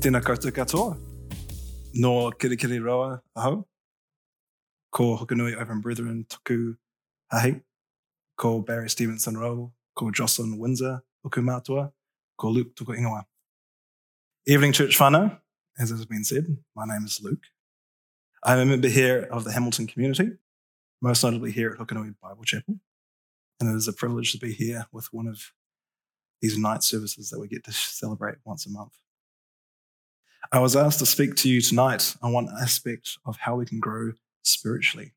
Tēnā koutou katoa. No Kirikiriroa ahau. Ko Hukanui Open Brethren tuku hahi. Ko Barry Stevenson Rowe. Ko Jocelyn Windsor uku mātua. Ko Luke tuku ingoa. Evening church whānau. As has been said, my name is Luke. I'm a member here of the Hamilton community, most notably here at Hukanui Bible Chapel. And it is a privilege to be here with one of these night services that we get to celebrate once a month. I was asked to speak to you tonight on one aspect of how we can grow spiritually.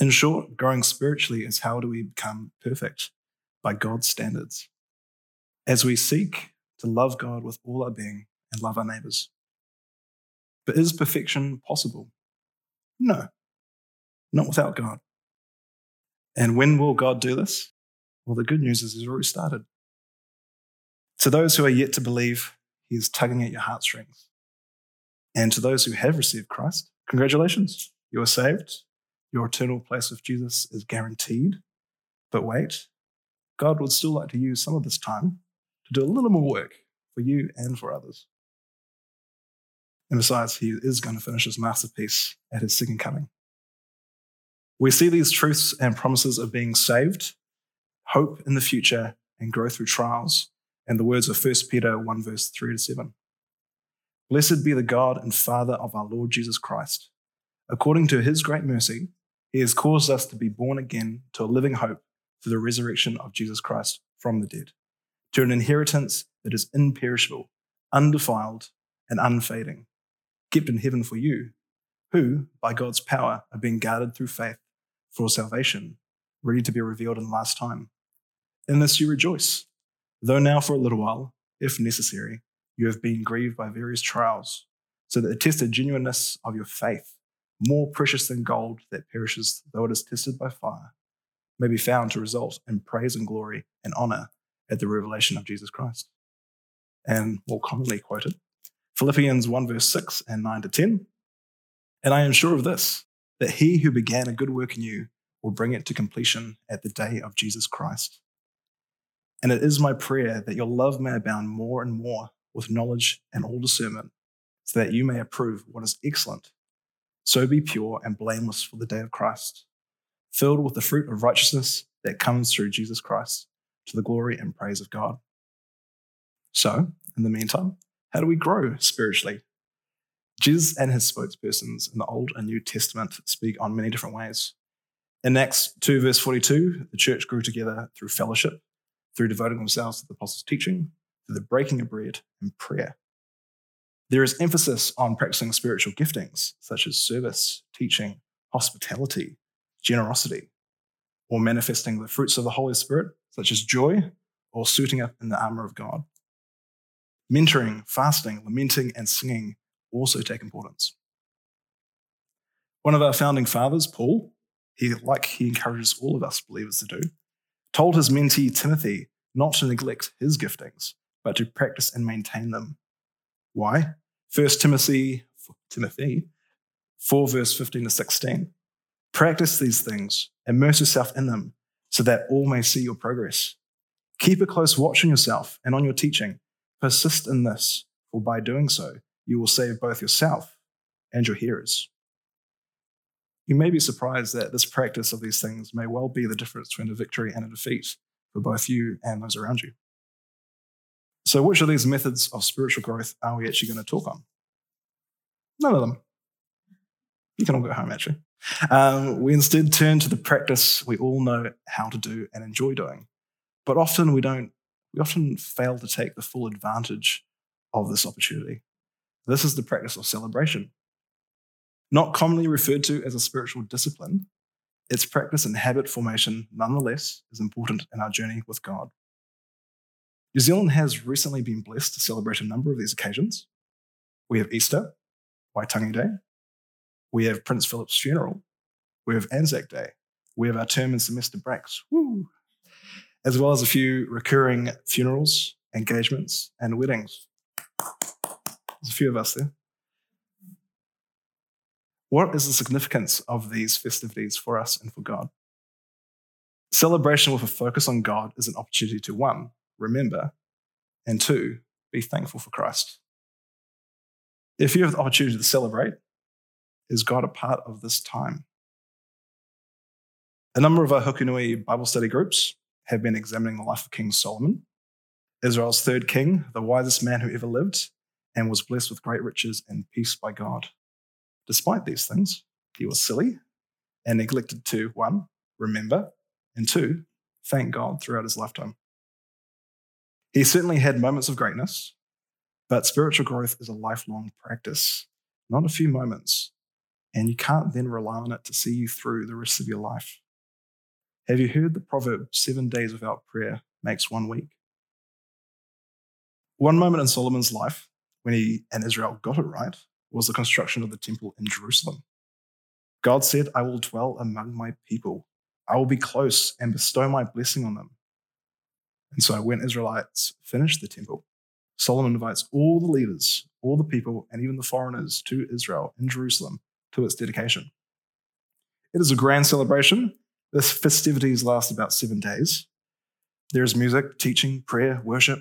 In short, growing spiritually is how do we become perfect by God's standards as we seek to love God with all our being and love our neighbors. But is perfection possible? No, not without God. And when will God do this? Well, the good news is He's already started. To those who are yet to believe, He is tugging at your heartstrings. And to those who have received Christ, congratulations, you are saved. Your eternal place with Jesus is guaranteed. But wait, God would still like to use some of this time to do a little more work for you and for others. And besides, He is going to finish His masterpiece at His second coming. We see these truths and promises of being saved, hope in the future, and grow through trials, and the words of 1 Peter 1, verse 3 to 7. Blessed be the God and Father of our Lord Jesus Christ. According to his great mercy, he has caused us to be born again to a living hope through the resurrection of Jesus Christ from the dead, to an inheritance that is imperishable, undefiled, and unfading, kept in heaven for you, who, by God's power, are being guarded through faith for salvation, ready to be revealed in the last time. In this you rejoice, though now for a little while, if necessary, you have been grieved by various trials, so that the tested genuineness of your faith, more precious than gold that perishes though it is tested by fire, may be found to result in praise and glory and honor at the revelation of Jesus Christ. And more commonly quoted, Philippians 1 verse 6 and 9 to 10. And I am sure of this, that he who began a good work in you will bring it to completion at the day of Jesus Christ. And it is my prayer that your love may abound more and more with knowledge and all discernment, so that you may approve what is excellent. So be pure and blameless for the day of Christ, filled with the fruit of righteousness that comes through Jesus Christ, to the glory and praise of God. So, in the meantime, how do we grow spiritually? Jesus and his spokespersons in the Old and New Testament speak on many different ways. In Acts 2, verse 42, the church grew together through fellowship, through devoting themselves to the apostles' teaching, through the breaking of bread and prayer. There is emphasis on practicing spiritual giftings such as service, teaching, hospitality, generosity, or manifesting the fruits of the Holy Spirit, such as joy or suiting up in the armor of God. Mentoring, fasting, lamenting, and singing also take importance. One of our founding fathers, Paul, he, like he encourages all of us believers to do, told his mentee Timothy not to neglect his giftings, but to practice and maintain them. Why? First Timothy, Timothy 4, verse 15 to 16. Practice these things, immerse yourself in them, so that all may see your progress. Keep a close watch on yourself and on your teaching. Persist in this, for by doing so, you will save both yourself and your hearers. You may be surprised that this practice of these things may well be the difference between a victory and a defeat for both you and those around you. So, which of these methods of spiritual growth are we actually going to talk on? None of them. You can all go home, actually. Um, we instead turn to the practice we all know how to do and enjoy doing. But often we don't, we often fail to take the full advantage of this opportunity. This is the practice of celebration. Not commonly referred to as a spiritual discipline, its practice and habit formation nonetheless is important in our journey with God. New Zealand has recently been blessed to celebrate a number of these occasions. We have Easter, Waitangi Day. We have Prince Philip's funeral. We have Anzac Day. We have our term and semester breaks. Woo! As well as a few recurring funerals, engagements, and weddings. There's a few of us there. What is the significance of these festivities for us and for God? Celebration with a focus on God is an opportunity to one, remember, and two, be thankful for Christ. If you have the opportunity to celebrate, is God a part of this time? A number of our Hukanui Bible study groups have been examining the life of King Solomon, Israel's third king, the wisest man who ever lived, and was blessed with great riches and peace by God. Despite these things, he was silly and neglected to one, remember, and two, thank God throughout his lifetime. He certainly had moments of greatness, but spiritual growth is a lifelong practice, not a few moments, and you can't then rely on it to see you through the rest of your life. Have you heard the proverb, seven days without prayer makes one week? One moment in Solomon's life when he and Israel got it right was the construction of the temple in Jerusalem. God said, I will dwell among my people. I will be close and bestow my blessing on them. And so when Israelites finished the temple, Solomon invites all the leaders, all the people, and even the foreigners to Israel in Jerusalem to its dedication. It is a grand celebration. The festivities last about seven days. There is music, teaching, prayer, worship.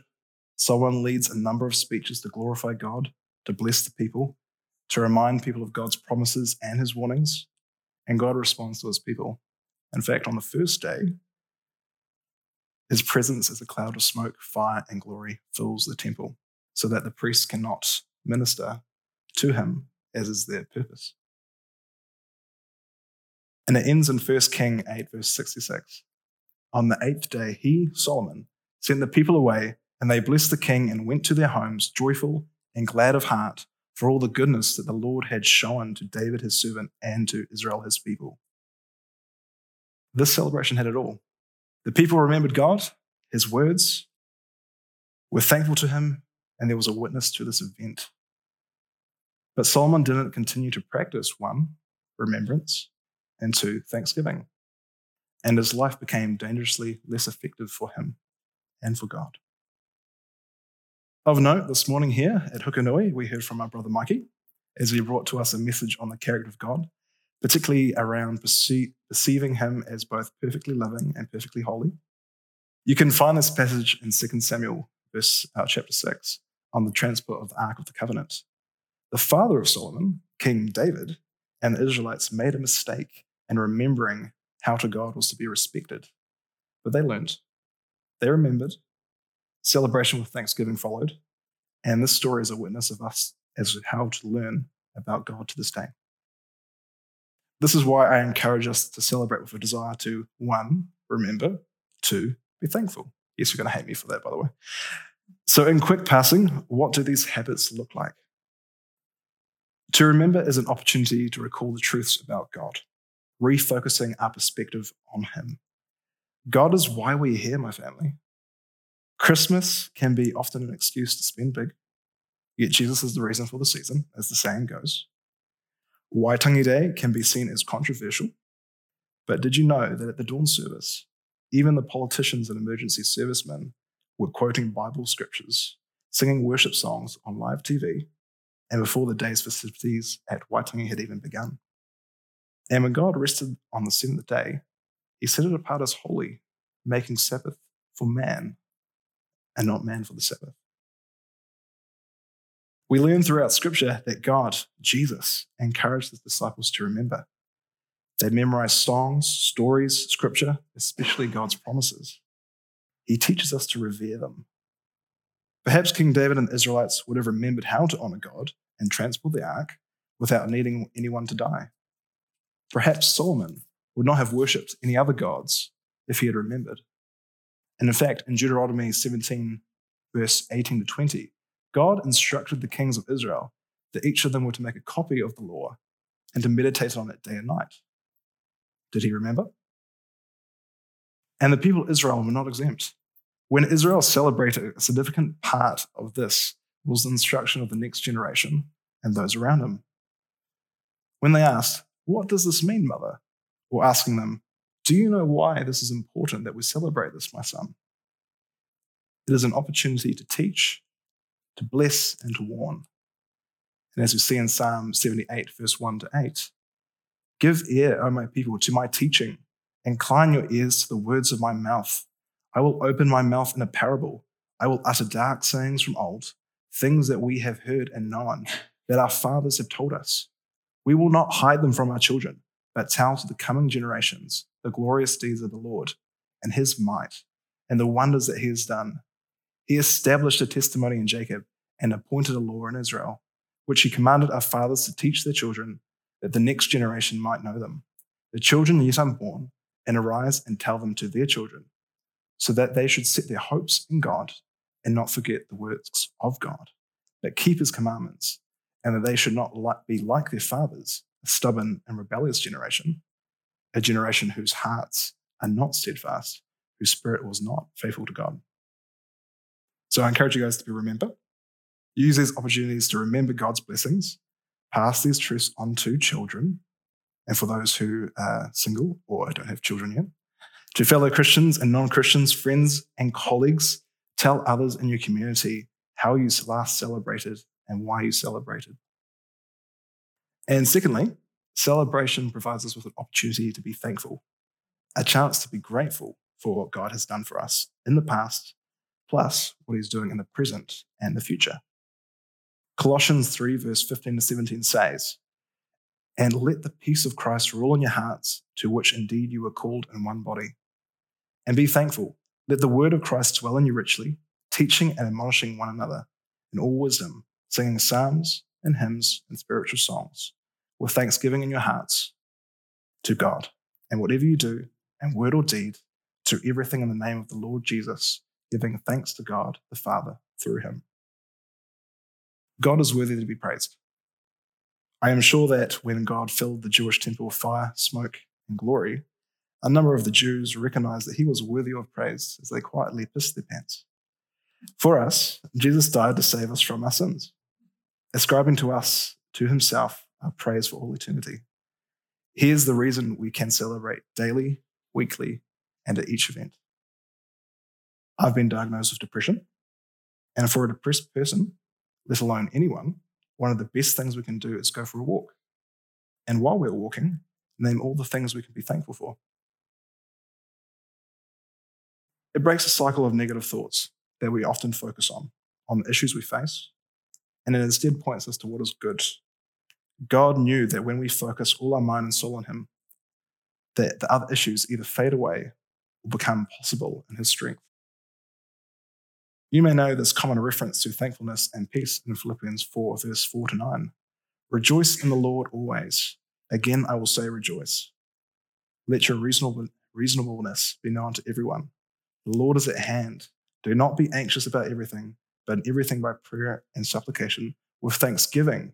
Solomon leads a number of speeches to glorify God, to bless the people, to remind people of God's promises and his warnings. And God responds to his people. In fact, on the first day, his presence as a cloud of smoke, fire, and glory fills the temple so that the priests cannot minister to him as is their purpose. And it ends in 1 King 8, verse 66. On the eighth day, he, Solomon, sent the people away, and they blessed the king and went to their homes, joyful and glad of heart for all the goodness that the Lord had shown to David his servant and to Israel his people. This celebration had it all. The people remembered God, his words, were thankful to him, and there was a witness to this event. But Solomon didn't continue to practice one, remembrance, and two, thanksgiving. And his life became dangerously less effective for him and for God. Of note, this morning here at Hukanui, we heard from our brother Mikey as he brought to us a message on the character of God, particularly around perce- perceiving him as both perfectly loving and perfectly holy. You can find this passage in 2 Samuel, verse uh, chapter 6, on the transport of the Ark of the Covenant. The father of Solomon, King David, and the Israelites made a mistake in remembering how to God was to be respected. But they learned, they remembered, celebration with thanksgiving followed, and this story is a witness of us as to how to learn about God to this day. This is why I encourage us to celebrate with a desire to one, remember, two, be thankful. Yes, you're going to hate me for that, by the way. So, in quick passing, what do these habits look like? To remember is an opportunity to recall the truths about God, refocusing our perspective on Him. God is why we're here, my family. Christmas can be often an excuse to spend big, yet Jesus is the reason for the season, as the saying goes. Waitangi Day can be seen as controversial, but did you know that at the dawn service, even the politicians and emergency servicemen were quoting Bible scriptures, singing worship songs on live TV, and before the day's festivities at Waitangi had even begun. And when God rested on the seventh day, he set it apart as holy, making Sabbath for man and not man for the Sabbath. We learn throughout Scripture that God, Jesus, encouraged his disciples to remember. They memorized songs, stories, Scripture, especially God's promises. He teaches us to revere them. Perhaps King David and the Israelites would have remembered how to honor God and transport the ark without needing anyone to die. Perhaps Solomon would not have worshipped any other gods if he had remembered. And in fact, in Deuteronomy 17, verse 18 to 20, God instructed the kings of Israel that each of them were to make a copy of the law and to meditate on it day and night. Did he remember? And the people of Israel were not exempt. When Israel celebrated, a significant part of this was the instruction of the next generation and those around him. When they asked, What does this mean, mother? or asking them, Do you know why this is important that we celebrate this, my son? It is an opportunity to teach, to bless, and to warn. And as we see in Psalm 78, verse 1 to 8, give ear, O my people, to my teaching. Incline your ears to the words of my mouth. I will open my mouth in a parable. I will utter dark sayings from old, things that we have heard and known, that our fathers have told us. We will not hide them from our children, but tell to the coming generations the glorious deeds of the Lord and his might and the wonders that he has done. He established a testimony in Jacob and appointed a law in Israel, which he commanded our fathers to teach their children, that the next generation might know them, the children yet unborn, and arise and tell them to their children, so that they should set their hopes in God and not forget the works of God, but keep his commandments, and that they should not be like their fathers, a stubborn and rebellious generation, a generation whose hearts are not steadfast, whose spirit was not faithful to God. So I encourage you guys to be remember. Use these opportunities to remember God's blessings, pass these truths on to children, and for those who are single or don't have children yet, to fellow Christians and non Christians, friends and colleagues, tell others in your community how you last celebrated and why you celebrated. And secondly, celebration provides us with an opportunity to be thankful, a chance to be grateful for what God has done for us in the past, plus what he's doing in the present and the future. Colossians 3, verse 15 to 17 says, And let the peace of Christ rule in your hearts, to which indeed you were called in one body. And be thankful. Let the word of Christ dwell in you richly, teaching and admonishing one another in all wisdom, singing psalms and hymns and spiritual songs, with thanksgiving in your hearts to God. And whatever you do, in word or deed, to everything in the name of the Lord Jesus, giving thanks to God the Father through him. God is worthy to be praised. I am sure that when God filled the Jewish temple with fire, smoke, and glory, a number of the Jews recognized that he was worthy of praise as they quietly pissed their pants. For us, Jesus died to save us from our sins, ascribing to us, to himself, our praise for all eternity. Here's the reason we can celebrate daily, weekly, and at each event. I've been diagnosed with depression, and for a depressed person, let alone anyone, one of the best things we can do is go for a walk. And while we're walking, name all the things we can be thankful for. It breaks a cycle of negative thoughts that we often focus on, on the issues we face, and it instead points us to what is good. God knew that when we focus all our mind and soul on Him, that the other issues either fade away or become possible in His strength. You may know this common reference to thankfulness and peace in Philippians 4, verse 4 to 9. Rejoice in the Lord always. Again, I will say rejoice. Let your reasonable, reasonableness be known to everyone. The Lord is at hand. Do not be anxious about everything, but in everything by prayer and supplication, with thanksgiving,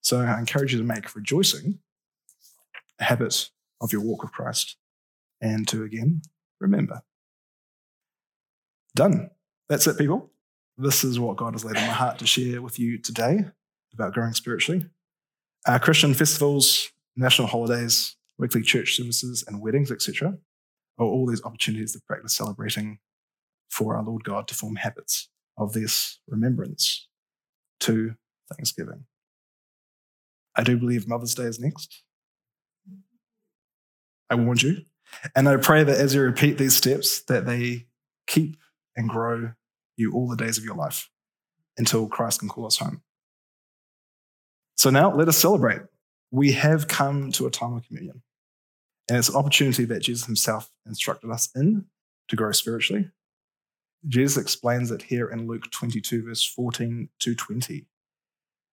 So I encourage you to make rejoicing a habit of your walk with Christ and to again remember Done. That's it, people. This is what God has laid on my heart to share with you today about growing spiritually. Our Christian festivals, national holidays, weekly church services, and weddings, etc., are all these opportunities to practice celebrating for our Lord God to form habits of this remembrance to Thanksgiving. I do believe Mother's Day is next. I warned you. And I pray that as you repeat these steps, that they keep and grow you all the days of your life until Christ can call us home. So now let us celebrate. We have come to a time of communion. And it's an opportunity that Jesus himself instructed us in to grow spiritually. Jesus explains it here in Luke 22, verse 14 to 20.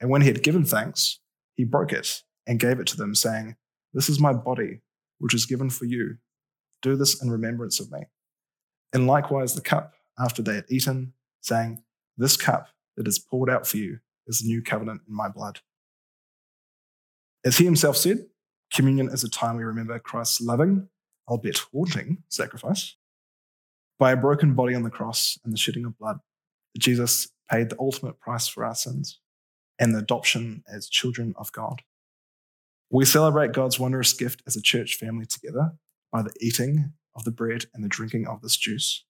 And when he had given thanks, he broke it and gave it to them, saying, This is my body, which is given for you. Do this in remembrance of me. And likewise the cup after they had eaten, saying, This cup that is poured out for you is the new covenant in my blood. As he himself said, communion is a time we remember Christ's loving, albeit haunting, sacrifice. By a broken body on the cross and the shedding of blood, Jesus paid the ultimate price for our sins and the adoption as children of God. We celebrate God's wondrous gift as a church family together by the eating of the bread and the drinking of this juice.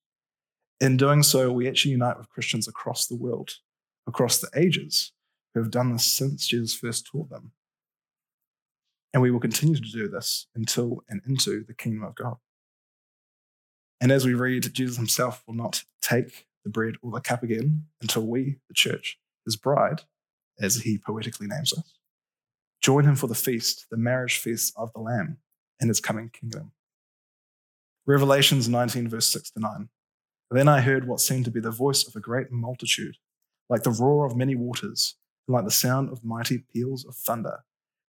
In doing so, we actually unite with Christians across the world, across the ages, who have done this since Jesus first taught them. And we will continue to do this until and into the kingdom of God. And as we read, Jesus himself will not take the bread or the cup again until we, the church, his bride, as he poetically names us, join him for the feast, the marriage feast of the Lamb in his coming kingdom. Revelations 19, verse 6 to 9. Then I heard what seemed to be the voice of a great multitude, like the roar of many waters, and like the sound of mighty peals of thunder,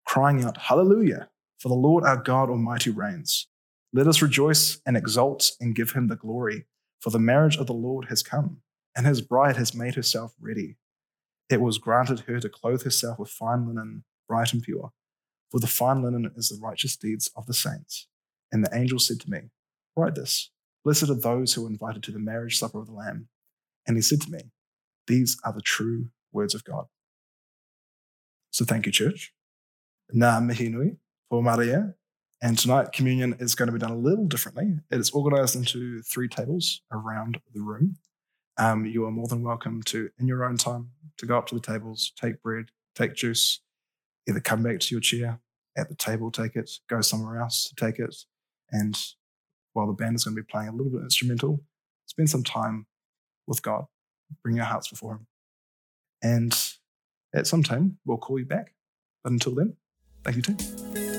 crying out, Hallelujah! For the Lord our God Almighty reigns. Let us rejoice and exult and give him the glory, for the marriage of the Lord has come, and his bride has made herself ready. It was granted her to clothe herself with fine linen, bright and pure, for the fine linen is the righteous deeds of the saints. And the angel said to me, Write this Blessed are those who are invited to the marriage supper of the Lamb. And he said to me, These are the true words of God. So thank you, church. Nā mihi nui for Maria. And tonight, communion is going to be done a little differently. It is organized into three tables around the room. Um, you are more than welcome to, in your own time, to go up to the tables, take bread, take juice, either come back to your chair at the table, take it, go somewhere else to take it, and while the band is going to be playing a little bit instrumental, spend some time with God. Bring your hearts before Him. And at some time, we'll call you back. But until then, thank you too.